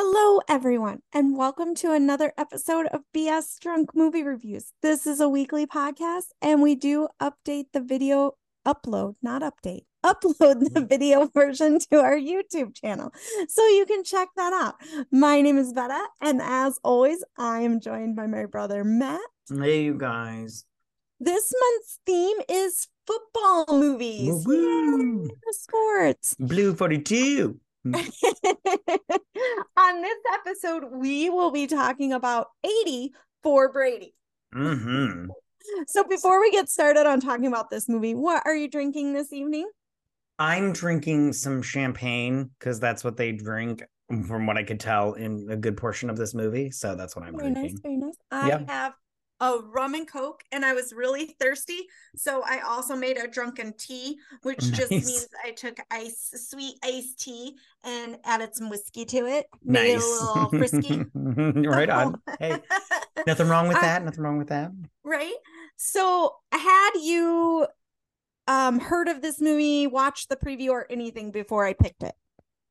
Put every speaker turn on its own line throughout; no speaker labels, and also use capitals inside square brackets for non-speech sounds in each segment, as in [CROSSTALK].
Hello, everyone, and welcome to another episode of BS Drunk Movie Reviews. This is a weekly podcast, and we do update the video upload, not update, [LAUGHS] upload the mm-hmm. video version to our YouTube channel. So you can check that out. My name is Vetta, and as always, I am joined by my brother Mat.
Hey, you guys.
This month's theme is football movies.
Woo-woo.
Yay, sports.
Blue 42. [LAUGHS]
On this episode, we will be talking about 80 for Brady.
Mm-hmm. [LAUGHS]
So before we get started on talking about this movie, what are you drinking this evening?
I'm drinking some champagne because that's what they drink, from what I could tell, in a good portion of this movie. So that's what I'm drinking.
Very
drinking.
nice, very nice. I
Yeah.
have a rum and coke, and I was really thirsty, so I also made a drunken tea, which [LAUGHS] just means I took ice, sweet iced tea, and added some whiskey to it. Made it
Nice.
a little frisky. [LAUGHS]
right on. Hey, nothing wrong with [LAUGHS] that. Nothing wrong with that.
right? So, had you um heard of this movie, watched the preview or anything before I picked it?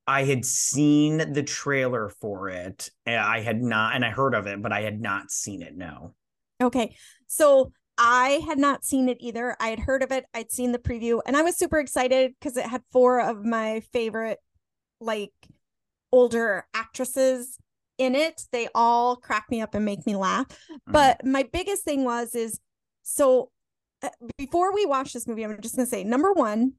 I had seen the trailer for it. I had not, and I heard of it, but I had not seen it. No.
Okay. So, I had not seen it either. I had heard of it, I'd seen the preview, and I was super excited because it had four of my favorite like older actresses in it. They all crack me up and make me laugh.
Mm-hmm.
But my biggest thing was is so uh, before we watch this movie, I'm just gonna say number one,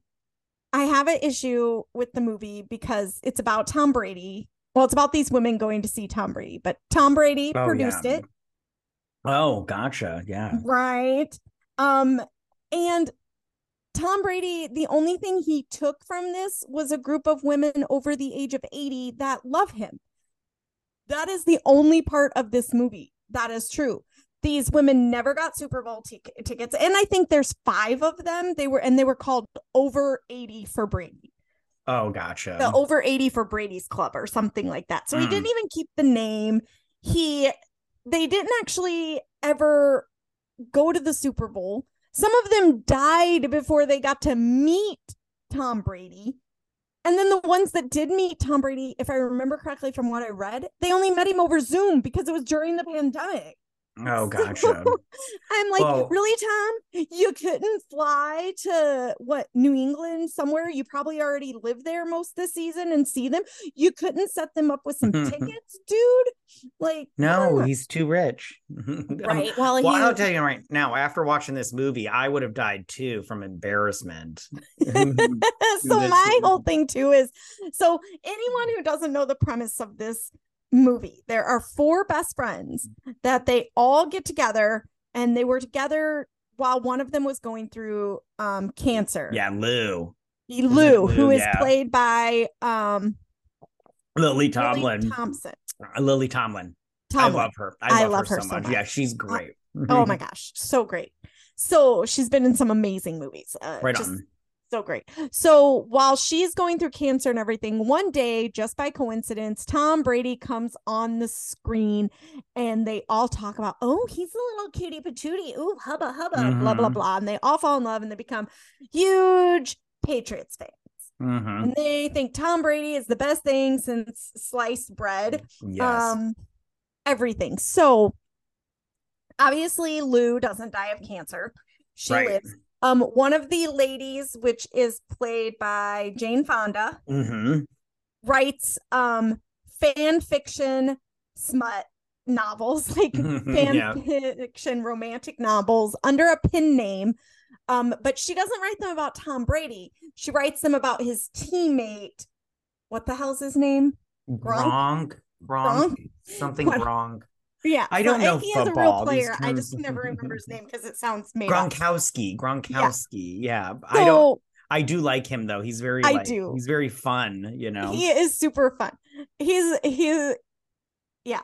I have an issue with the movie because it's about Tom Brady. Well, it's about these women going to see Tom Brady, but Tom Brady
Oh,
produced
yeah.
it,
Oh, gotcha. Yeah.
right? Um, and Tom Brady, the only thing he took from this was a group of women over the age of 80 that love him. That is the only part of this movie that is true. These women never got Super Bowl tic- tickets, and I think there's five of them. They were and they were called over 80 for Brady,
Oh, gotcha.
the over 80 for Brady's Club or something like that. So he
Mm.
didn't even keep the name. He they didn't actually ever go to the Super Bowl. Some of them died before they got to meet Tom Brady. And then the ones that did meet Tom Brady, if I remember correctly from what I read, they only met him over Zoom because it was during the pandemic.
Oh, [LAUGHS] gotcha.
I'm like,
Well-
really, Tom? You couldn't fly to what New England somewhere? You probably already live there most of the season and see them. You couldn't set them up with some [LAUGHS] tickets, dude. Like,
No, he's too rich. [LAUGHS]
Um, right. Well,
Well,
he,
I'll tell you right now, after watching this movie, I would have died too from embarrassment.
so my whole thing too is so anyone who doesn't know the premise of this movie there are four best friends that they all get together and they were together while one of them was going through um cancer
yeah, Lou.
Lou
Lou,
who is
yeah.
played by um
Lily
Lily
Tomlin.
thompson
Uh, Lily Tomlin.
Tomlin.
I love her. I
I
love,
love
her,
her
so
so
much.
much.
Yeah, she's great.
oh [LAUGHS] my gosh so great so she's been in some amazing movies uh,
Right
just
on.
So great. So while she's going through cancer and everything, one day, just by coincidence, Tom Brady comes on the screen and they all talk about, oh, he's a little cutie patootie. Ooh, hubba hubba, blah, blah,
Mhm.
blah. And they all fall in love and they become huge Patriots fans.
Mhm.
And they think Tom Brady is the best thing since sliced bread
Yes.
um everything so obviously lou doesn't die of cancer she
Right.
lives um one of the ladies which is played by jane fonda
hmm
writes um fan fiction smut novels [LAUGHS] like [LAUGHS] fan
Yeah.
fiction romantic novels under a pen name um but she doesn't write them about tom brady she writes them about his teammate what the hell's his name
Wrong. Wrong.
Gronk?
Something
What?
wrong.
Yeah,
I don't know
He is a real
football.
Player. I just never remember his name because it sounds made up.
Gronkowski. Gronkowski. Yeah.
So
I don't I do like him though. He's very
I
like,
do.
he's very fun, you know.
he is super fun. He's he's yeah,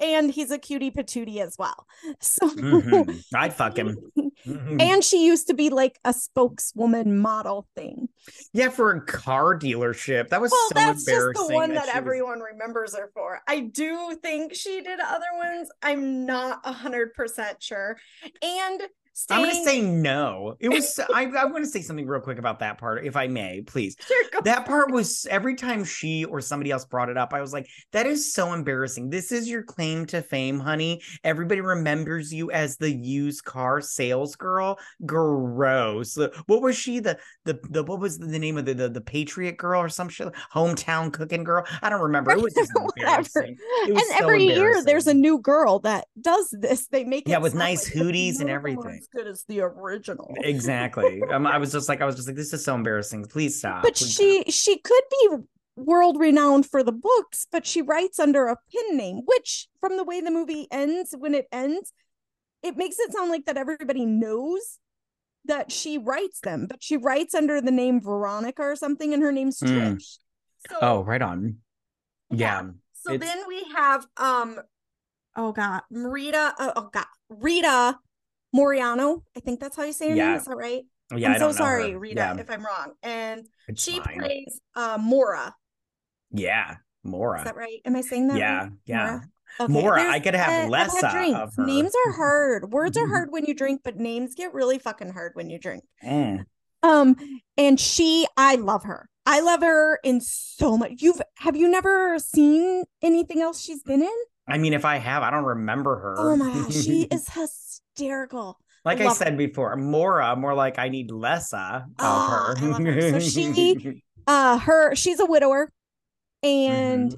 and he's a cutie patootie as well. [LAUGHS] So
Mhm. I'd fuck him. [LAUGHS] Mhm.
and she used to be like a spokeswoman model thing.
yeah, for a car dealership. That was
Well,
so
that's just
embarrassing.
the one that
was-
everyone remembers her for. I do think she did other ones. I'm not a hundred percent sure. And
I'm going to say no. It was. I, I want to say something real quick about that part, if I may, please. [LAUGHS]
Sure,
That part was every time she or somebody else brought it up, I was like, that is so embarrassing. This is your claim to fame, honey. Everybody remembers you as the used car sales girl. Gross. What was she? The the the what was the name of the the, the Patriot girl or some shit? Hometown cooking girl? I don't remember. It was just [LAUGHS] embarrassing. It was
and
so
every year there's a new girl that does this. They make it
Yeah, with nice
like
hoodies and everything.
Good as the original.
Exactly. [LAUGHS] Um, I was just like, I was just like, this is so embarrassing. Please stop.
but
Please
she she could be world renowned for the books, but she writes under a pen name, which from the way the movie ends, when it ends, it makes it sound like that everybody knows that she writes them, but she writes under the name Veronica or something, and her name's
Mm.
Trish. So.
Oh, right on.
Yeah.
Yeah.
so
it's-
then we have um, oh god, Rita, uh, oh god, Rita Moriano. I think that's how you say her name. Is that right?
Yeah.
I'm
I
so sorry,
her.
Rita,
Yeah,
if I'm wrong. And
it's
she
fine.
plays uh Maura.
Yeah. Maura.
Is that right? Am I saying that?
yeah.
right?
Yeah.
Maura? Okay,
Maura,
there's-
I could have
uh,
less of her.
Names are [LAUGHS] hard. Words are hard when you drink, but names get really fucking hard when you drink.
Mm.
Um, and she, I love her. I love her in so much. You've have you never seen anything else she's been in?
I mean, if I have, I don't remember her.
Oh my gosh, she [LAUGHS] is hysterical.
Like I
her.
said before, Maura, more like I need lessa of
Ah,
her.
I her. So she- [LAUGHS] Uh, her she's a widower, and
Mhm.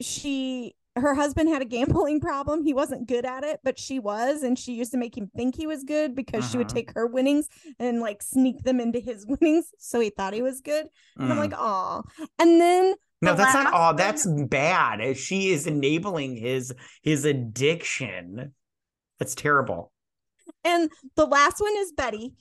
she her husband had a gambling [LAUGHS] problem. He wasn't good at it, but she was, and she used to make him think he was good because she would
Uh-huh.
take her winnings and like sneak them into his [LAUGHS] winnings, so he thought he was good. And I'm
Mm.
like, oh. And then
No,
the
that's not all.
one-
That's bad. Uh, She is enabling his his addiction. That's terrible.
And the last one is Betty,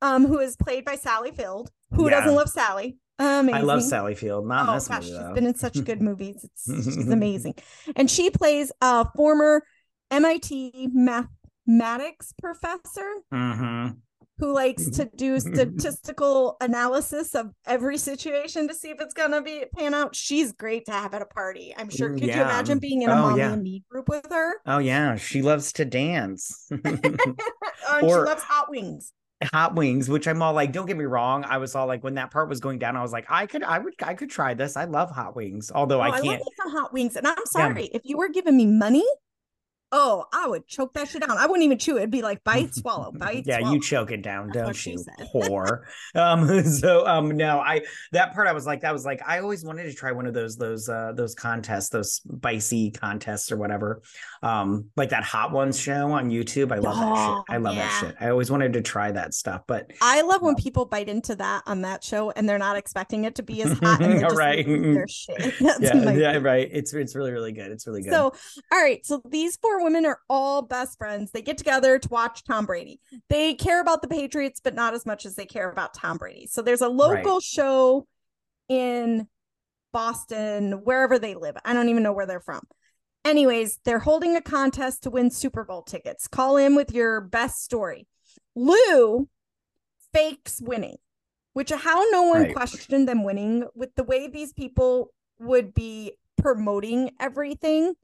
um, who is played by Sally Field. Who
Yeah.
doesn't love Sally? Amazing.
I love Sally Field. Not
oh gosh,
movie
she's been in such good [LAUGHS] movies. It's she's [LAUGHS] amazing. And she plays a former MIT mathematics professor
hmm
who likes to do [LAUGHS] statistical analysis of every situation to see if it's gonna be pan out. She's great to have at a party. I'm sure. Could you imagine being in a
Oh,
mommy
yeah.
and me group with her?
Oh yeah, she loves to dance.
Oh, [LAUGHS] and
Or-
she loves hot wings.
Hot wings, which I'm all like, don't get me wrong. I was all like, when that part was going down, I was like, I could, I would, I could try this. I love hot wings, although
Oh,
I
I,
can't.
me some hot wings. And I'm sorry, if you were giving me money, oh, I would choke that shit down. I wouldn't even chew it. It'd be like bite, [LAUGHS] swallow, bite,
yeah,
swallow.
you choke it down,
That's
don't you, whore? [LAUGHS] um, [LAUGHS] so um, no, I that part I was like, that was like, I always wanted to try one of those those uh those contests, those spicy contests or whatever, um, like that Hot Ones show on YouTube. I love that
Oh,
shit. I love
yeah.
that shit. I always wanted to try that stuff, but
I love when people bite into that on that show and they're not expecting it to be as hot and
Right.
their shit. That's
yeah, yeah,
favorite.
right. It's it's really really good. It's really good.
So, all right. So these four women are all best friends. They get together to watch Tom Brady. They care about the Patriots, but not as much as they care about Tom Brady. So there's a local show in Boston, wherever they live. I don't even know where they're from. Anyways, they're holding a contest to win Super Bowl tickets. Call in with your best story. Lou fakes winning, which how no one
Right.
questioned them winning with the way these people would be promoting everything.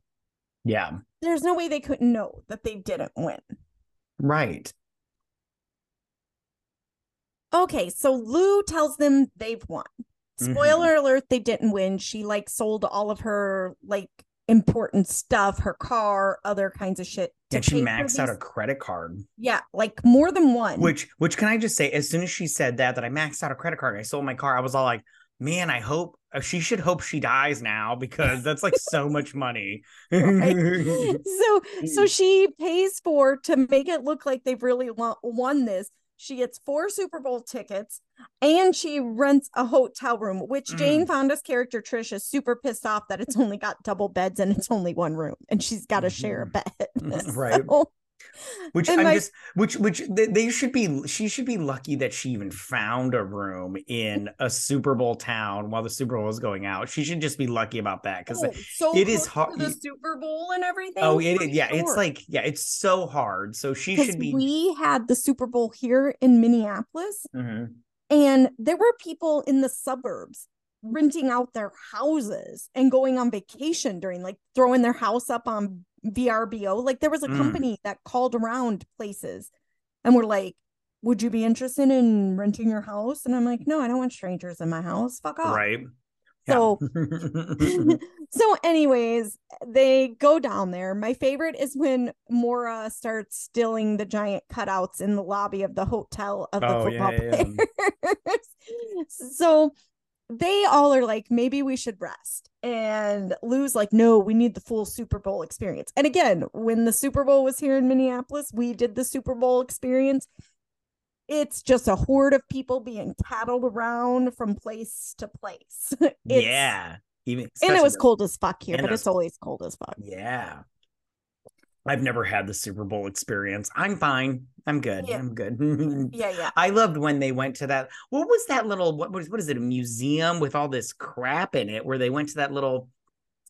yeah,
There's no way they couldn't know that they didn't win.
right.
Okay, so Lou tells them they've won.
Mhm.
Spoiler alert, they didn't win. She like sold all of her like important stuff, her car, other kinds of shit.
And she maxed out a credit card.
Yeah, like more than one.
Which which can I just say, as soon as she said that that I maxed out a credit card, I sold my car, I was all like, man, I hope she should hope she dies now because that's like so much money. [LAUGHS]
so so
Mm. [LAUGHS]
she pays for to make it look like they've really won this she gets four super bowl tickets and she rents a hotel room which jane
Mm.
fonda's character trish is super pissed off that it's only got double beds and it's only one room and she's got to share a bed
Mhm, [LAUGHS] right.
So-
which
And
I'm just which which they, should be she should be lucky that she even found a room in a Super Bowl town while the Super Bowl was going out. She should just be lucky about that because
Oh, so
it is hard-
the super bowl and everything
oh it is yeah it's like yeah it's so hard. So she should be
we had the super bowl here in minneapolis
Mhm.
And there were people in the suburbs renting out their houses and going on vacation during like throwing their house up on VRBO. Like there was a
Mm.
company that called around places and were like, "Would you be interested in renting your house?" And I'm like, "No, I don't want strangers in my house. Fuck off."
Right.
So
Yeah. [LAUGHS] [LAUGHS]
so anyways they go down there my favorite is when maura starts stealing the giant cutouts in the lobby of the hotel of the
Oh,
football
yeah, yeah.
players [LAUGHS] so they all are like maybe we should rest and lou's like no we need the full super bowl experience and again when the super bowl was here in minneapolis we did the super bowl experience it's just a horde of people being tattled around from place to place [LAUGHS]
yeah. Even
and it was cold as fuck here, but it's always cold as fuck.
Yeah. I've never had the Super Bowl experience. I'm fine. I'm good.
Yeah.
I'm good. [LAUGHS]
Yeah, yeah.
I loved when they went to that. What was that little? What was? What is it? A museum with all this crap in it? Where they went to that little,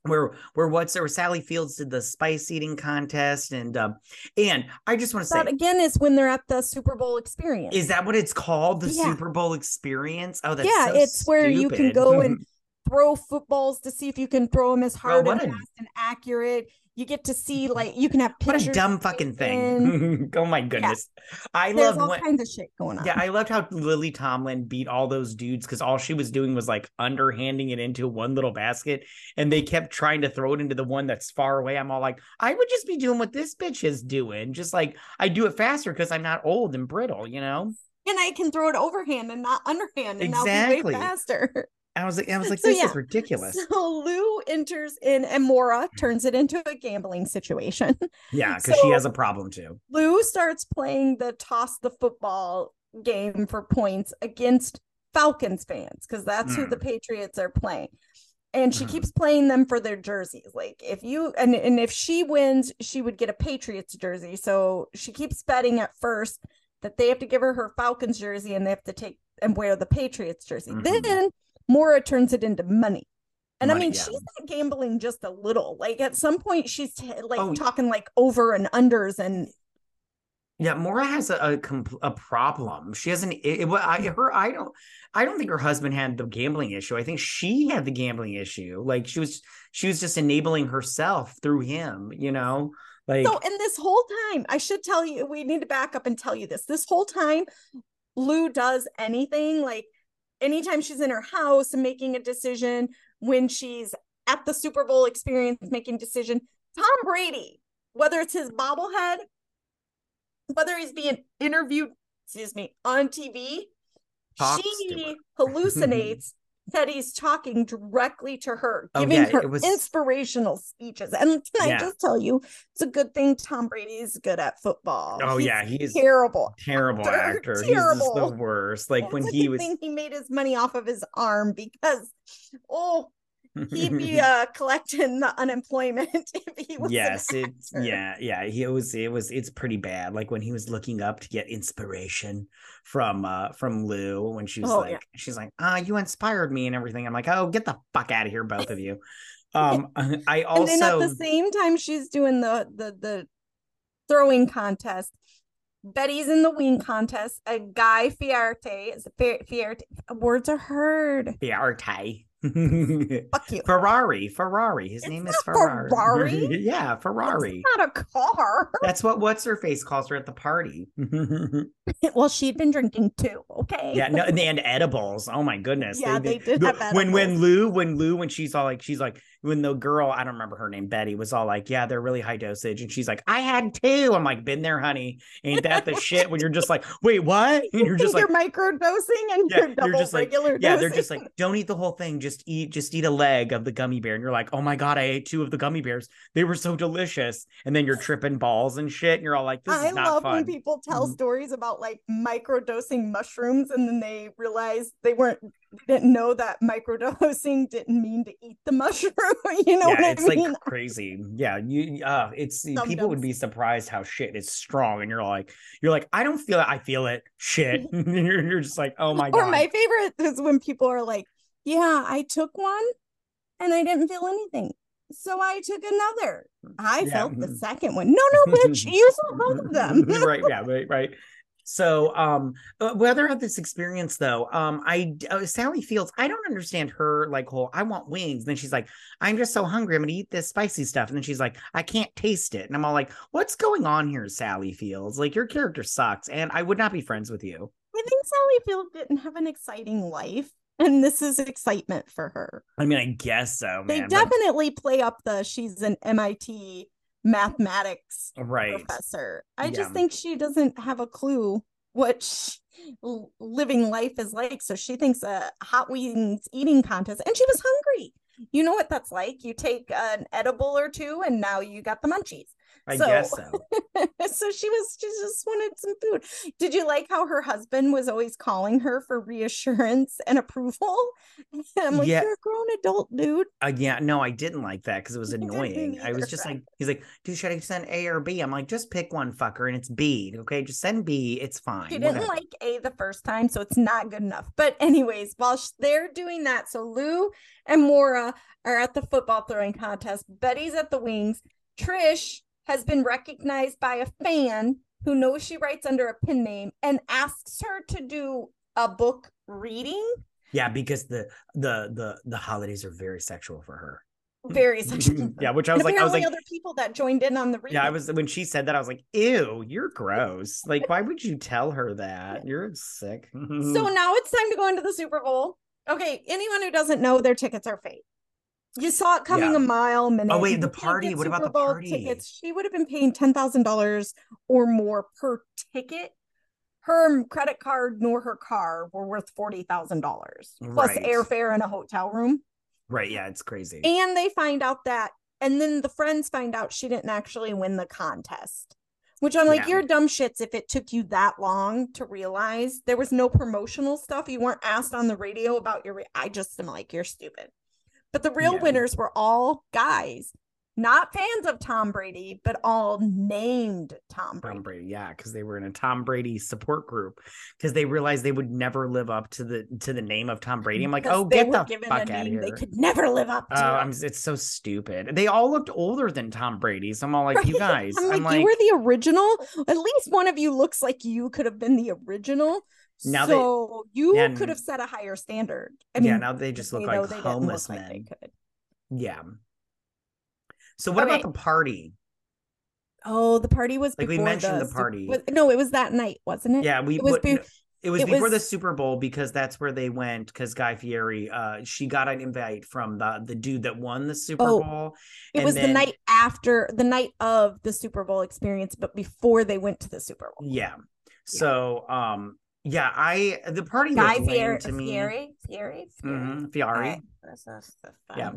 where where what's there? Where Sally Fields did the spice eating contest, and um, and I just want to say,
That again is when they're at the Super Bowl experience.
is that what it's called? The
Yeah.
Super Bowl experience? Oh, that's
yeah,
so
it's where you can go and [LAUGHS] throw footballs to see if you can throw them as hard
what
and
a-
fast and accurate. You get to see [LAUGHS] like you can have
what a
pictures.
dumb fucking thing. [LAUGHS] oh my goodness. I
There's
love
all
when
kinds of shit going on.
Yeah, I loved how Lily Tomlin beat all those dudes because all she was doing was like underhanding it into one little basket, and they kept trying to throw it into the one that's far away. I'm all like, I would just be doing what this bitch is doing, just like I do it faster because I'm not old and brittle, you know.
and I can throw it overhand and not underhand, and I'll be way faster. [LAUGHS]
I was like, I was like,
So,
this
yeah.
is ridiculous.
So Lou enters in, and Maura turns it into a gambling situation.
Yeah, [LAUGHS] because
So-
she has a problem too.
Lou starts playing the toss the football game for points against Falcons fans because that's who
Mm.
the Patriots are playing. And she
Mhm.
keeps playing them for their jerseys. Like if you and and if she wins, she would get a Patriots jersey. So she keeps betting at first that they have to give her her Falcons jersey and they have to take and wear the Patriots jersey.
Mhm.
Then Maura turns it into money. And I mean,
yeah.
she's not gambling just a little. Like at some point, she's t- like
Oh.
talking like over and unders and
Yeah, Maura has a a, compl- a problem. She has an it, it- I hmm. her I don't I don't think her husband had the gambling issue. I think she had the gambling issue. Like she was she was just enabling herself through him, you know? Like
So, and this whole time, I should tell you, we need to back up and tell you this. This whole time, Lou does anything like anytime she's in her house and making a decision, when she's at the Super Bowl experience making decision, Tom Brady, whether it's his bobblehead, whether he's being interviewed, excuse me, on TV,
Talks
she [LAUGHS] hallucinates that he's talking directly to her,
Oh,
giving
yeah,
her
was-
inspirational speeches. And can I just tell you, it's a good thing Tom Brady is good at football.
oh
He's
yeah, he's
terrible.
terrible
actor,
actor. He's just the worst. Like
And
when
a
he
good
was
thing he made his money off of his arm because, oh, he'd be [LAUGHS] uh collecting the unemployment [LAUGHS] if he was.
yes it's yeah yeah he was it was it's pretty bad like when he was looking up to get inspiration from uh from lou when she was
Oh,
like
yeah.
she's like ah you inspired me and everything i'm like oh get the fuck out of here both of you. Um [LAUGHS] i also
and then at the same time she's doing the the the throwing contest. Betty's in the wing contest. A guy fiarte is Fi- fiarte words are heard.
The arte
fuck you
ferrari ferrari his
It's
name is ferrari
Ferrari. [LAUGHS]
yeah ferrari
it's not a car
that's what what's her face calls her at the party [LAUGHS] [LAUGHS]
well she'd been drinking too okay
Yeah, no, and they edibles. Oh my goodness.
Yeah, they did
the-
have
when when
edibles.
Lou when Lou when she's all like she's like when the girl I don't remember her name Betty was all like yeah they're really high dosage and she's like I had two. I'm like been there, honey. Ain't that the shit? When you're just like wait what? And you're just [LAUGHS] like
you're micro dosing and
Yeah,
you're
you're
double
just like-
regular
yeah they're just like don't eat the whole thing just eat just eat a leg of the gummy bear and you're like oh my god I ate two of the gummy bears they were so delicious and then you're tripping balls and shit and you're all like this
I
is not fun.
I love
fun.
when people tell
Mhm.
stories about like microdosing mushrooms and then they realize they weren't they didn't know that microdosing didn't mean to eat the [LAUGHS] mushroom. you know
yeah,
what I
it's
mean?
like crazy. Yeah, you uh it's people would be surprised how shit is strong and you're like you're like I don't feel it, I feel it. Shit. [LAUGHS] [LAUGHS] you're, you're just like, "Oh my god."
or my favorite is when people are like, Yeah, I took one and I didn't feel anything. So I took another. I
Yeah.
felt the second one. No, no, bitch, you saw both of them.
right, yeah, right, right. So, um, uh, whether I had this experience though, um, I uh, Sally Fields, I don't understand her like whole. I want wings. And then she's like, I'm just so hungry. I'm gonna eat this spicy stuff. And then she's like, I can't taste it. And I'm all like, what's going on here, Sally Fields? Like your character sucks, and I would not be friends with you.
I think Sally Field didn't have an exciting life, and this is excitement for her.
I mean, I guess so.
They
man, but-
definitely play up the she's an MIT mathematics
right.
professor. I
Yeah.
just think she doesn't have a clue what sh- l- living life is like. So she thinks a hot wings eating contest, and she was hungry. You know what that's like. You take an edible or two, and now you got the munchies.
I
So-
guess so. [LAUGHS]
so she was she just wanted some food. Did you like how her husband was always calling her for reassurance and approval? [LAUGHS] I'm like,
Yeah.
you're a grown adult, dude.
Uh, yeah, no, I didn't like that because it was [LAUGHS] annoying. I was just like, he's like, dude, should I send A or B? I'm like, just pick one fucker and it's B. Okay, just send B. It's fine.
She didn't
whatever."
like A the first time, so it's not good enough. But anyways, while they're doing that, so Lou and Maura are at the football throwing contest. Betty's at the wings. Trish has been recognized by a fan who knows she writes under a pen name and asks her to do a book reading.
Yeah, because the the the the holidays are very sexual for her.
Very [LAUGHS] sexual.
yeah, which I
And
was like, I was like,
other people that joined in on the reading.
yeah, I was when she said that, I was like, ew, you're gross. Like, why would you tell her that? You're sick.
So [LAUGHS] now it's time to go into the Super Bowl. Okay, anyone who doesn't know, their tickets are fake. You saw it coming
Yeah.
a mile minute.
Oh, wait, the party. What about the
Bowl
party?
Tickets. She would have been paying ten thousand dollars or more per ticket. Her credit card nor her car were worth forty thousand dollars plus
Right.
airfare and a hotel room.
right, yeah, it's crazy.
And they find out that, and then the friends find out she didn't actually win the contest. Which I'm like,
Yeah.
you're dumb shits if it took you that long to realize there was no promotional stuff. You weren't asked on the radio about your. Re- I just am like, you're stupid. But the real
Yeah.
winners were all guys, not fans of Tom Brady, but all named Tom Brady.
Tom Brady, yeah, because they were in a Tom Brady support group because they realized they would never live up to the to the name of Tom Brady. I'm like, oh, get the fuck out of here.
They could never live up
Oh,
to.
I'm it's so stupid. They all looked older than Tom Brady. So I'm all like, you [LAUGHS] guys.
I'm like,
I'm like,
you were the original. At least one of you looks like you could have been the original.
Now they-
so you
Yeah,
could have set a higher standard. I
yeah,
mean,
now they just look
though
like
they
homeless
look like they
men.
could.
Yeah. So what
Okay.
about the party?
Oh, the party was
Like, we
before
mentioned the
Sup-
party.
was- no, it was that night, wasn't it?
Yeah, we
it was
what-
be-
no, it was
it
before the Super Bowl because that's where they went because Guy Fieri uh she got an invite from the the dude that won the Super
Oh,
Bowl.
It
and
was the night after the night of the Super Bowl experience, but before they went to the Super Bowl.
Yeah. So um yeah, I the party
Guy
looked lame
Fieri,
to me.
Fieri, Fieri, Fieri.
Mhm, Fieri.
Alright, this is the
Yeah.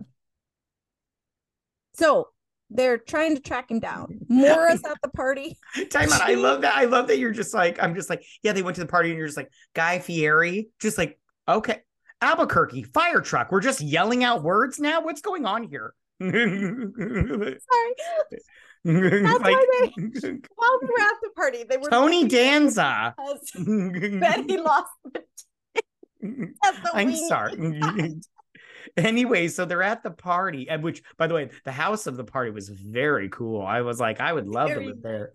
So they're trying to track him down. Maura's [LAUGHS] at the party.
Time out. I [LAUGHS] love that. I love that you're just like, I'm just like, yeah, they went to the party and you're just like, Guy Fieri, just like, okay. Albuquerque, fire truck. We're just yelling out words now. What's going on here? [LAUGHS]
Sorry. [LAUGHS]
Like-
why [LAUGHS] While they were at the party, they were
Tony Danza.
Betty [LAUGHS] lost the the
I'm
wing.
sorry. anyway, so they're at the party, and which, by the way, the house of the party was very cool. I was like, I would love to
Very
live there.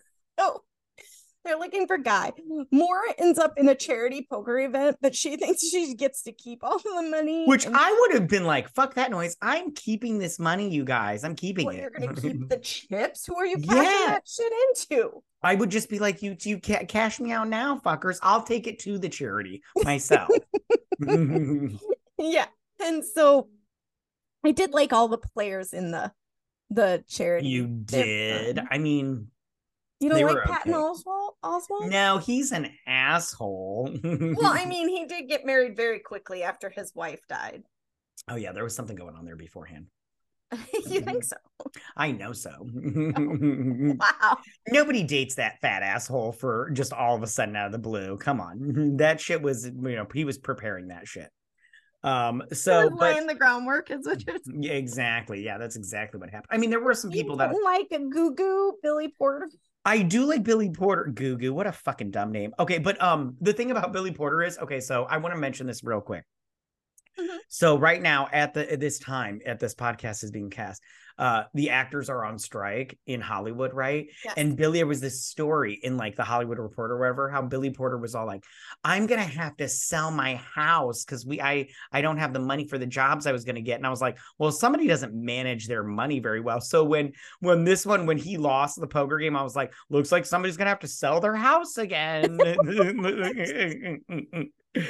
They're looking for Guy. Maura ends up in a charity poker event, but she [LAUGHS] thinks she gets to keep all the money.
Which
and
I would have been like, fuck that noise. I'm keeping this money, you guys. I'm keeping
what,
it.
you're gonna [LAUGHS] keep the chips. Who are you cashing
Yeah.
that shit into?
I would just be like, you, you ca- cash me out now, fuckers. I'll take it to the charity myself. [LAUGHS]
Yeah, and so I did like all the players in the the charity.
you did.
Um,
I mean,
You don't like Patton
okay.
Oswalt? Oswalt?
no, he's an asshole. [LAUGHS]
Well, I mean, he did get married very quickly after his wife died.
oh yeah, there was something going on there beforehand. [LAUGHS]
you think so?
I know so. [LAUGHS]
Wow.
Nobody dates that fat asshole for just all of a sudden out of the blue. Come on. That shit was, you know, he was preparing that shit. Um, so but
laying the groundwork is what you're saying.
yeah, exactly. Yeah, that's exactly what happened. I mean, there were some people that
like a goo goo Billy Porter.
I do like Billy Porter. Goo goo. What a fucking dumb name. Okay, but um, the thing about Billy Porter is okay. So I want to mention this real quick.
Mhm.
So right now, at the at this time, at this podcast is being cast, uh the actors are on strike in Hollywood, right?
Yes.
And Billy, there was this story in like the Hollywood Reporter, or whatever, how Billy Porter was all like, "I'm gonna have to sell my house because we I I don't have the money for the jobs I was gonna get." And I was like, "Well, somebody doesn't manage their money very well." So when when this one when he lost the poker game, I was like, "Looks like somebody's gonna have to sell their house again." [LAUGHS] [LAUGHS] [LAUGHS] uh,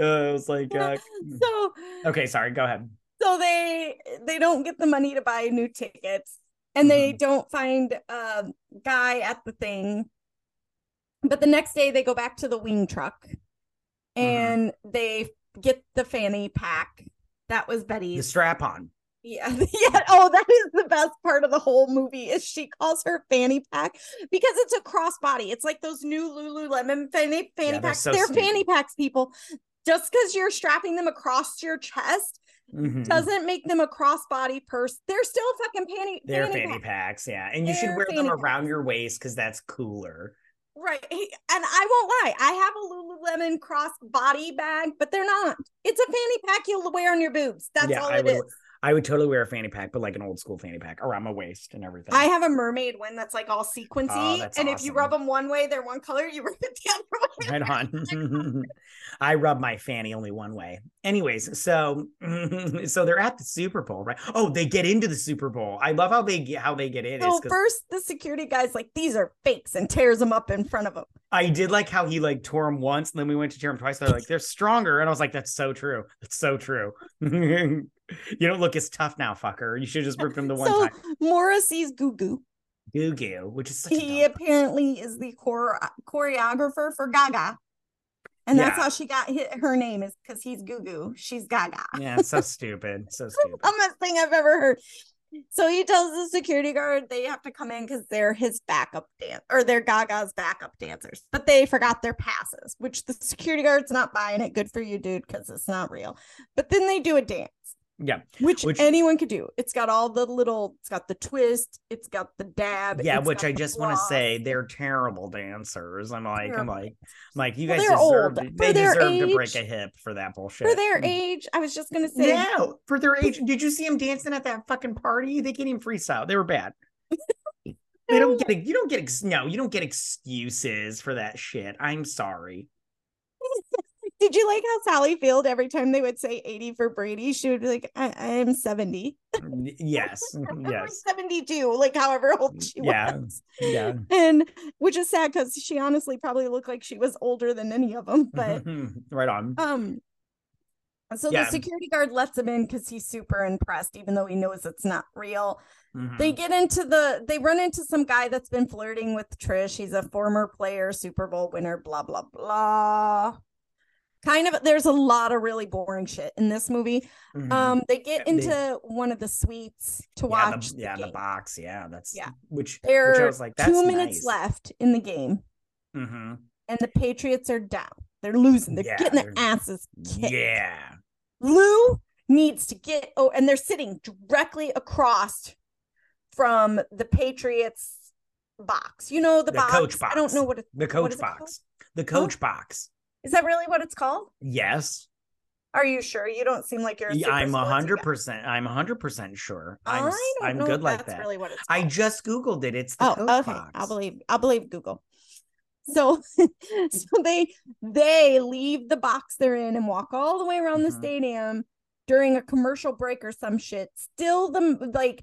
I was like, uh,
so
okay, sorry, go ahead.
So they they don't get the money to buy new tickets and they
Mhm.
don't find a guy at the thing. But the next day they go back to the wing truck
Mm-hmm.
and they get the fanny pack. That was betty
The
betty's
strap on.
yeah [LAUGHS] yeah. Oh that is the best part of the whole movie is she calls her fanny pack because it's a crossbody. It's like those new lululemon fanny fanny
they're
packs.
so
they're fanny packs people just because you're strapping them across your chest
Mhm.
doesn't make them a crossbody purse. They're still fucking panty.
They're
fanny
fanny
pack.
packs, yeah. And you should
They're
wear them around
packs.
your waist because that's cooler.
Right. And I won't lie, I have a Lululemon crossbody bag, but they're not. It's a fanny pack you'll wear on your boobs. That's
Yeah,
all it
would-
is.
I would totally wear a fanny pack, but like an old school fanny pack around my waist and everything.
I have a mermaid one that's like all sequency.
Oh,
and if you rub them one way, they're one color. You rub it the other way. [LAUGHS]
right on. [LAUGHS] I rub my fanny only one way. Anyways, so [LAUGHS] so they're at the Super Bowl, right? Oh, they get into the Super Bowl. I love how they get how they get in.
So first, the security guy's like, "These are fakes," and tears them up in front of them.
I did like how he like tore them once, and then we went to tear them twice. They're like they're stronger, and I was like, that's so true. That's so true. [LAUGHS] you don't look as tough now, fucker. You should just rip him the one
so
time.
Morrissey's Goo Goo.
Goo goo, which is such
he apparently is the chore- choreographer for Gaga. And that's
Yeah.
how she got hit, her name is because he's Goo Goo. She's Gaga.
yeah, so [LAUGHS] stupid, so [LAUGHS] stupid.
Dumbest thing I've ever heard. So he tells the security guard they have to come in because they're his backup dance or they're Gaga's backup dancers, but they forgot their passes, which the security guard's not buying it. Good for you, dude, because it's not real. But then they do a dance.
Yeah,
Which,
Which-
anyone could do. It's got all the little, it's got the twist, it's got the dab.
yeah. Which I just want to say they're terrible dancers. I'm like, I'm like, I'm like, you
Well,
guys deserve.
old.
They deserve to break a hip for that bullshit.
for their mm. age, I was just gonna say
No, for their age. Did you see them dancing at that fucking party? They can't even freestyle. They were bad. [LAUGHS] They don't get. You don't get. No, you don't get excuses for that shit. I'm sorry.
Did you like how Sally Field every time they would say 80 for Brady, she would be like, I, I am 70.
Yes. [LAUGHS] Yes.
72, like however old she
Yeah.
was.
Yeah.
And which is sad because she honestly probably looked like she was older than any of them. But [LAUGHS]
right on.
um so
Yeah.
the security guard lets him in because he's super impressed, even though he knows it's not real.
Mhm.
They get into the they run into some guy that's been flirting with Trish. He's a former player, Super Bowl winner, blah blah blah. Kind of there's a lot of really boring shit in this movie.
Mhm.
Um they get
They-
into one of the suites to
yeah,
watch.
the,
the
yeah, the
game.
box. Yeah, that's
Yeah.
Which,
There
which I was like, that's
two minutes
nice.
left in the game,
hmm
and the Patriots are down. They're losing. They're
Yeah,
getting their asses kicked.
Yeah.
Lou needs to get oh, and they're sitting directly across from the Patriots box. You know the,
The
box.
coach
I don't know what it
The coach
is it
box. The coach box.
Is. That really what it's called?
Yes.
Are you sure? You don't seem like you're. A
I'm a hundred percent. I'm a hundred percent sure.
I
I'm.
don't
I'm
if
good like that.
Really, what it's
I just googled it. It's the
oh okay
box.
i'll believe i'll believe google so [LAUGHS] so they they leave the box they're in and walk all the way around the
Mhm.
stadium during a commercial break or some shit still the like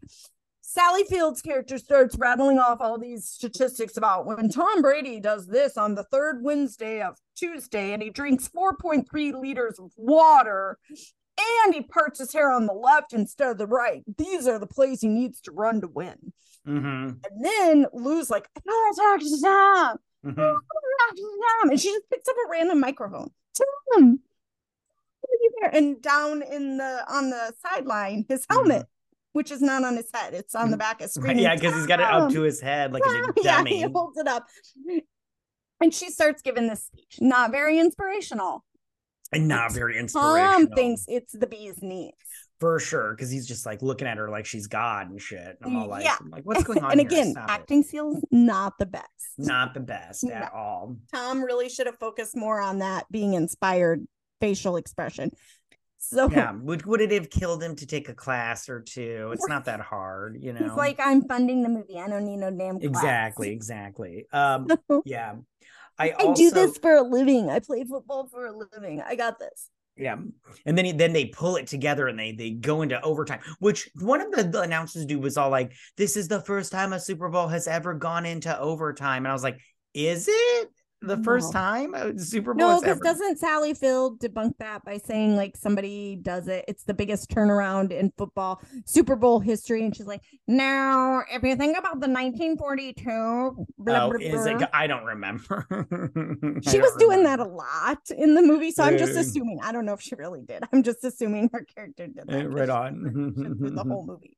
Sally Field's character starts rattling off all these statistics about when Tom Brady does this on the third Wednesday of Tuesday and he drinks 4.3 liters of water and he parts his hair on the left instead of the right. These are the plays he needs to run to win.
hmm
And then Lou's like, I gotta talk to Tom. I
hmm
gotta talk to Tom. And she just picks up a random microphone. Tom, are you there? And down in the on the sideline, his helmet, which is not on his head, it's on the mm. back of [LAUGHS] screen.
Yeah, because he's got it up to his head like a big [LAUGHS]
yeah, he holds it up. And she starts giving this speech. Not very inspirational.
and not very inspirational.
Tom thinks it's the bee's knees.
for sure because he's just like looking at her like she's God and shit. And I'm all mm, like,
Yeah.
I'm like what's going [LAUGHS] on?
and again,
Stop it.
acting skills not the best.
not the best
No.
at all.
Tom really should have focused more on that being inspired facial expression. So
Yeah. Would would it have killed him to take a class or two? It's not that hard, you know.
he's like, I'm funding the movie. I don't need no damn class."
exactly, exactly. Um, [LAUGHS] yeah. I,
I do this for a living. I play football for a living. I got this.
Yeah, and then then they pull it together and they they go into overtime. Which one of the, the announcers do was all like, "This is the first time a Super Bowl has ever gone into overtime," and I was like, "Is it the first
No.
time a Super Bowl?"
No, because doesn't Sally Field debunk that by saying like somebody does it? It's the biggest turnaround in football Super Bowl history, and she's like, "Now, if you think about the 1942, blah,
Oh,
blah,
is it?
blah."
I don't remember. [LAUGHS]
She was
don't
doing
remember.
that a lot in the movie, so I'm just
Uh,
assuming. I don't know if she really did. I'm just assuming her character did that.
Uh,
'cause
right on.
the whole [LAUGHS] movie.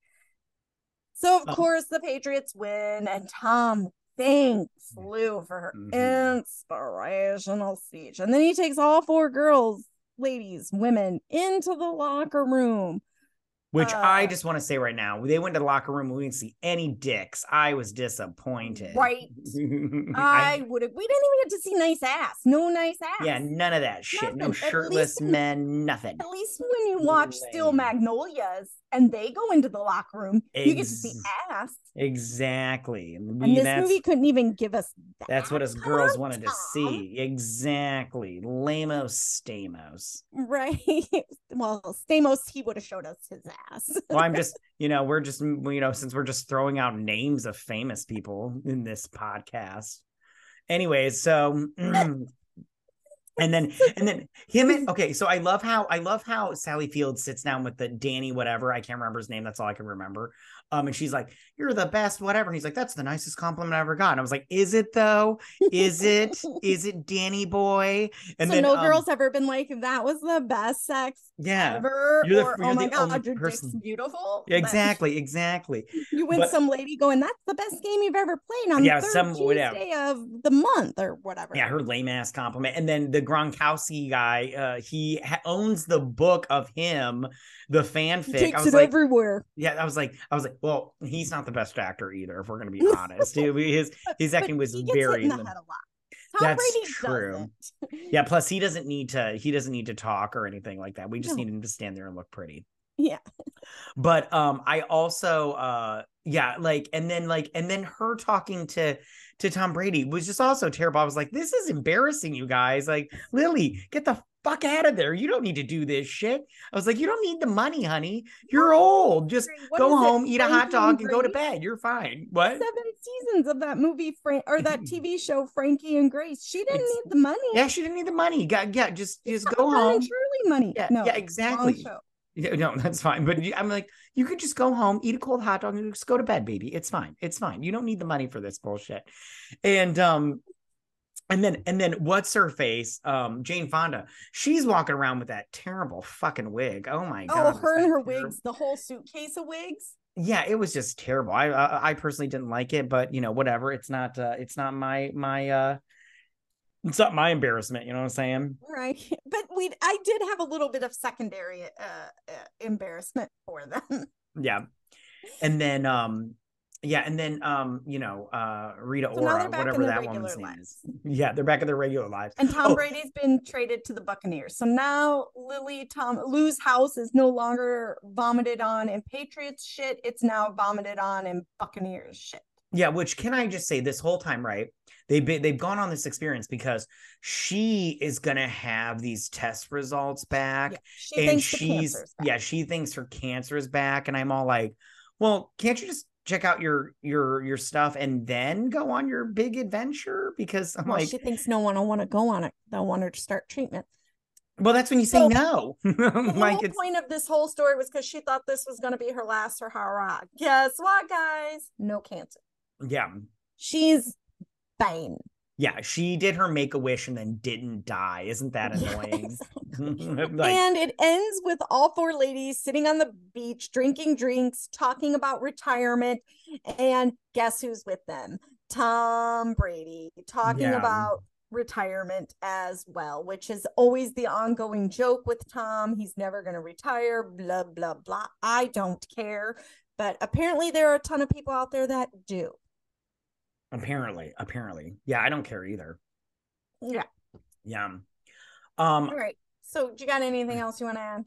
So of
Um,
course the Patriots win, and Tom thanks Lou for her
Mhm.
inspirational speech, and then he takes all four girls, ladies, women into the locker room.
Which I
Uh,
just want to say right now, they went to the locker room. We didn't see any dicks. I was disappointed.
Right. [LAUGHS] I would have. We didn't even get to see nice ass. No nice ass.
yeah, none of that shit. No
Nothing. At
shirtless
least-
men. Nothing.
At least when you watch Steel Magnolias and they go into the locker room, you get to see ass.
Exactly.
And
We-
this movie couldn't even give us that.
that's what us girls wanted to see. Exactly. Lamos Stamos.
Right. [LAUGHS] Well, Stamos, he would have showed us his ass. [LAUGHS]
Well, I'm just, you know, we're just, you know, since we're just throwing out names of famous people in this podcast. Anyways, so mm, and then and then him and okay, so I love how I love how Sally Field sits down with the Danny whatever I can't remember his name. That's all I can remember. Um, and she's like, "You're the best, whatever." And he's like, "That's the nicest compliment I ever got." And I was like, "Is it though? Is it? Is it Danny boy?" And
so
then
no
um,
girl's ever been like, that was the best sex
yeah,
ever.
You're the-
or, oh my God, your dick's
person-
beautiful. That-
exactly, exactly.
you win
But-
some lady going, that's the best game you've ever played on
Yeah,
the third
some-.
Tuesday of the month or whatever.
Yeah, her lame ass compliment. And then the Gronkowski guy, uh, he ha- owns the book of him, the
He
fanfic. I
takes
was
it
like,
everywhere.
yeah, I was like, I was like, well, he's not the best actor either, if we're gonna be [LAUGHS] honest. His his acting was
he
very
in the
lim-
head a lot. Tom
That's
Brady
true. [LAUGHS] yeah. Plus, he doesn't need to. He doesn't need to talk or anything like that. We just
No.
need him to stand there and look pretty.
Yeah. [LAUGHS]
But um, I also uh, yeah, like, and then like, and then her talking to to Tom Brady was just also terrible. I was like, this is embarrassing, you guys. Like, Lily, get the fuck out of there. You don't need to do this shit. I was like, you don't need the money, honey. You're old. Just
What
go
is it,
home, eat a hot dog,
and
and go to bed. You're fine. What?
Seven seasons of that movie, Frank, or that [CLEARS THROAT] TV show, Frankie and Grace. She didn't
Ex-
need the money.
Yeah, she didn't need the money. Got yeah, just just go home.
Shirley money.
Yeah,
no,
yeah, exactly. Yeah, no, that's fine. But I'm like, you could just go home, eat a cold hot dog, and just go to bed, baby. It's fine. It's fine. You don't need the money for this bullshit. And um, and then and then what's her face? Um, Jane Fonda. She's walking around with that terrible fucking wig. Oh my
Oh,
god. was
her and her
terrible.
wigs, the whole suitcase of wigs.
Yeah, it was just terrible. I, I I personally didn't like it, but you know, whatever. It's not uh it's not my my uh it's not my embarrassment, you know what I'm saying?
Right. [LAUGHS] But we I did have a little bit of secondary uh, uh embarrassment for them.
Yeah. And then um yeah, and then um, you know, uh Rita
So
Ora,
they're back in
whatever that woman's name is. [LAUGHS] Yeah, they're back in their regular lives.
And Tom
Oh.
Brady's been traded to the Buccaneers. So now Lily Tom Lou's house is no longer vomited on in Patriots shit. It's now vomited on in Buccaneers shit.
Yeah, which can I just say this whole time, right? They've been, they've gone on this experience because she is gonna have these test results back.
Yeah. She
and she's
back.
yeah, she thinks her cancer is back. And I'm all like, well, can't you just check out your your your stuff and then go on your big adventure? Because I'm
Well,
like,
she thinks no one will want to go on it. They'll want her to start treatment.
well, that's when you say
So-
no.
The [LAUGHS]
like
whole point of this whole story was because she thought this was going to be her last for hurrah. Guess what, guys? No cancer.
yeah.
She's fine.
Yeah, she did her make a wish and then didn't die. Isn't that annoying? [LAUGHS] [LAUGHS] like,
and it ends with all four ladies sitting on the beach, drinking drinks, talking about retirement. And guess who's with them? Tom Brady, talking
Yeah.
about retirement as well, which is always the ongoing joke with Tom. He's never going to retire, blah, blah, blah. I don't care. But apparently, there are a ton of people out there that do.
Apparently, apparently. Yeah, I don't care either.
Yeah.
Yeah. Um
All right. So, do you got anything else you want to add?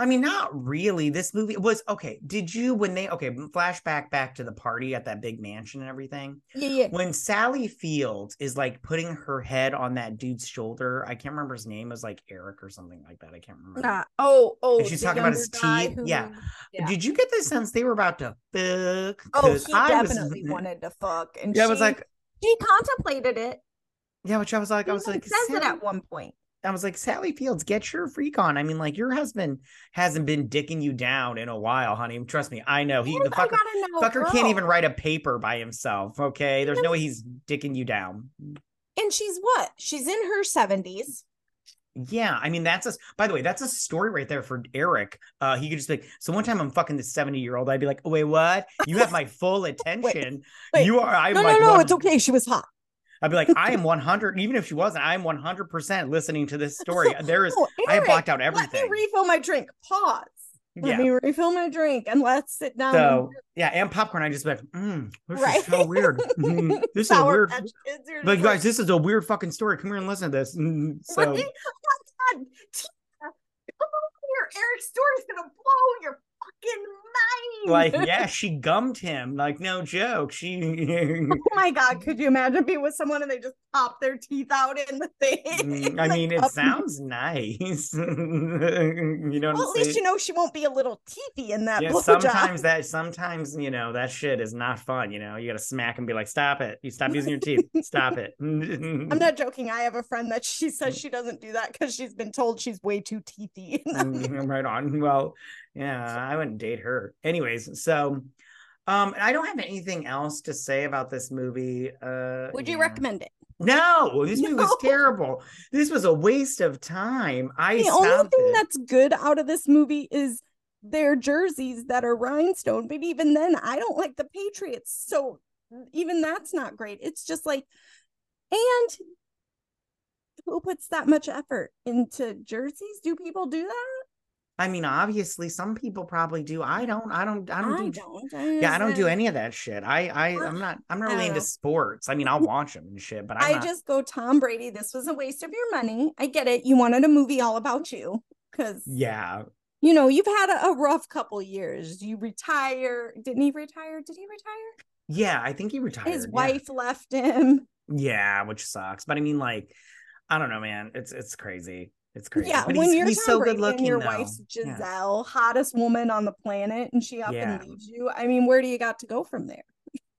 I mean, not really. This movie was okay. Did you when they okay flashback back to the party at that big mansion and everything?
Yeah, yeah.
When Sally Fields is like putting her head on that dude's shoulder, I can't remember his name. It was like Eric or something like that. I can't remember.
Uh, oh, oh.
And she's talking about his teeth.
who-
Yeah.
yeah.
Did you get the sense they were about to fuck?
Oh, he
I was-
definitely wanted to fuck, and
Yeah, I was like,
she contemplated it.
yeah, which I was like, I was like,
says it at one point.
I was like, Sally Fields, get your freak on. I mean, like, your husband hasn't been dicking you down in a while, honey. Trust me, I know. He the fucker, fucker can't even write a paper by himself. Okay, there's no way he's dicking you down.
And she's what? She's in her seventies.
Yeah, I mean that's a. By the way, that's a story right there for Eric. Uh, he could just be like, so one time I'm fucking this seventy year old. I'd be like, oh, wait, what? You have my full [LAUGHS] attention.
wait.
You are. I'm
No,
like
no, no.
one-
It's okay. She was hot.
I'd be like, I am 100. Even if she wasn't, I'm 100 percent listening to this story. [LAUGHS] There is.
Oh,
I have blocked out everything.
Let me refill my drink. Pause. Let
Yeah.
me refill my drink and let's sit down.
So yeah, and popcorn. I just like, mm, this
Right.
is so weird. [LAUGHS] Mm, this is a weird.
Patch Kids are
Like guys, this is a weird fucking story. Come here and listen to this. Mm, So
Right? [LAUGHS] Oh my God. Tina, Come over here. Eric's story's gonna blow your fucking mind.
Like, [LAUGHS] yeah, she gummed him. Like, no joke. She.
Oh my god, could you imagine being with someone and they just pop their teeth out in the thing?
Mm, I [LAUGHS]
Like,
mean, it
up-
sounds nice. [LAUGHS] you know
Well,
I'm
at least you know she won't be a little teethy in that
yeah,
blowjob.
sometimes that sometimes you know that shit is not fun. You know, you gotta smack and be like, "Stop it! You stop using your teeth. Stop it."
I'm [LAUGHS] not joking. I have a friend that she says she doesn't do that because she's been told she's way too teethy.
Mm, right on. Well, yeah, I wouldn't date her. Anyways, so um, I don't have anything else to say about this movie. Uh,
Would you
yeah.
recommend it?
No, this movie was terrible. This was a waste of time. I
The only thing
it.
that's good out of this movie is their jerseys that are rhinestone. But even then, I don't like the Patriots. So even that's not great. It's just like, and who puts that much effort into jerseys? Do people do that?
I mean, obviously, some people probably do. I don't. I don't. I don't
I
do.
don't.
Yeah, I don't do any of that shit. I, I, I'm not. I'm not really into
oh.
sports. I mean, I'll [LAUGHS] watch them and shit, but I'm
I
not.
just go Tom Brady. This was a waste of your money. I get it. You wanted a movie all about you because
Yeah,
you know you've had a, a rough couple years. You retire. Didn't he retire? Did he retire?
yeah. I think he retired.
His
yeah.
wife left him.
Yeah, which sucks. But I mean, like, I don't know, man. It's it's crazy. It's crazy.
Yeah,
but
when
he's,
you're
he's
Tom
so good looking.
and your
though.
wife's
Yeah.
Gisele, hottest woman on the planet, and she up
Yeah.
and leaves you. I mean, where do you got to go from there?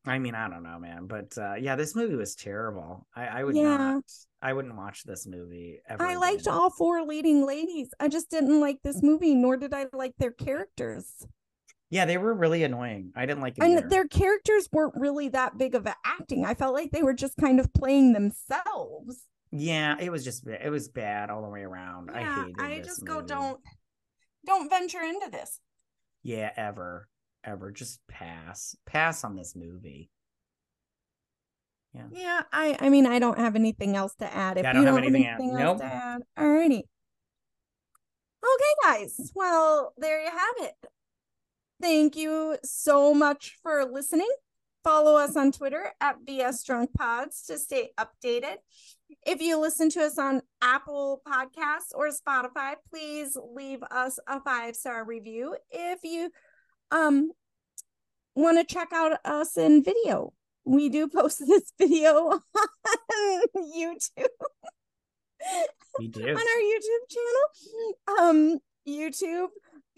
I mean, I don't know, man. But uh, yeah, this movie was terrible. I, I would
Yeah.
not. I wouldn't watch this movie ever.
I liked
again.
all four leading ladies. I just didn't like this movie, nor did I like their characters.
Yeah, they were really annoying. I didn't like it. either.
And their characters weren't really that big of acting. I felt like they were just kind of playing themselves.
Yeah, it was just it was bad all the way around. I
Yeah,
hated
I just go don't don't venture into this.
Yeah, ever, ever. Just pass, pass on this movie. Yeah.
Yeah, I I mean I don't have anything else to add. If
Yeah, I
you
don't
don't
have anything else.
else
Nope.
to add, alrighty. Okay, guys. Well, there you have it. Thank you so much for listening. Follow us on Twitter at BS Drunk Pods to stay updated. If you listen to us on Apple Podcasts or Spotify, please leave us a five star review. If you um want to check out us in video, we do post [LAUGHS] this video on YouTube
We do. [LAUGHS]
on our YouTube channel. Um, YouTube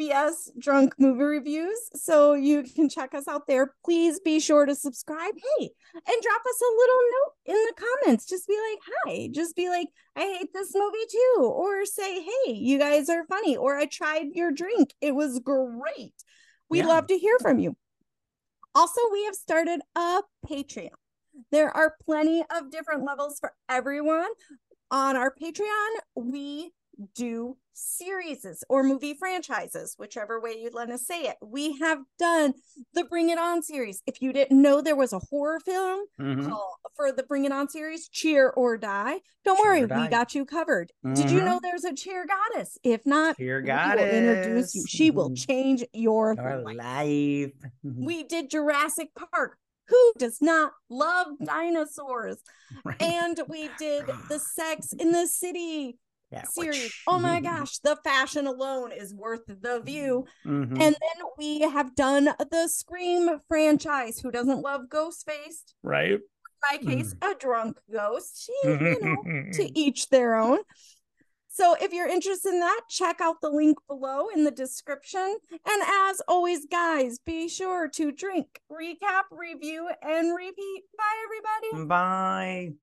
BS Drunk Movie Reviews. So you can check us out there. Please be sure to subscribe. Hey, and drop us a little note in the comments. Just be like, hi. Just be like, I hate this movie too. Or say, hey, you guys are funny. Or I tried your drink. It was great. We
Yeah.
love to hear from you. Also, we have started a Patreon. There are plenty of different levels for everyone. On our Patreon, we do series or movie franchises, whichever way you'd let us say it. We have done the Bring It On series. If you didn't know there was a horror film
Mhm.
for the Bring It On series, Cheer or Die, don't
Cheer
worry,
Die.
we got you covered. Did you
Mhm.
know there's a cheer goddess? If not,
Dear
we will introduce you. She will change your
Our
life.
life. [LAUGHS]
We did Jurassic Park. Who does not love dinosaurs?
Right.
And we did the [SIGHS] Sex and the City
Yeah.
series. Oh my gosh, the fashion alone is worth the view.
Mhm.
And then we have done the Scream franchise. Who doesn't love Ghostface?
right.
In my case, a drunk ghost. She, you know, to [LAUGHS] each their own. So if you're interested in that, check out the link below in the description. And as always, guys, be sure to drink, recap, review, and repeat. Bye, everybody.
Bye.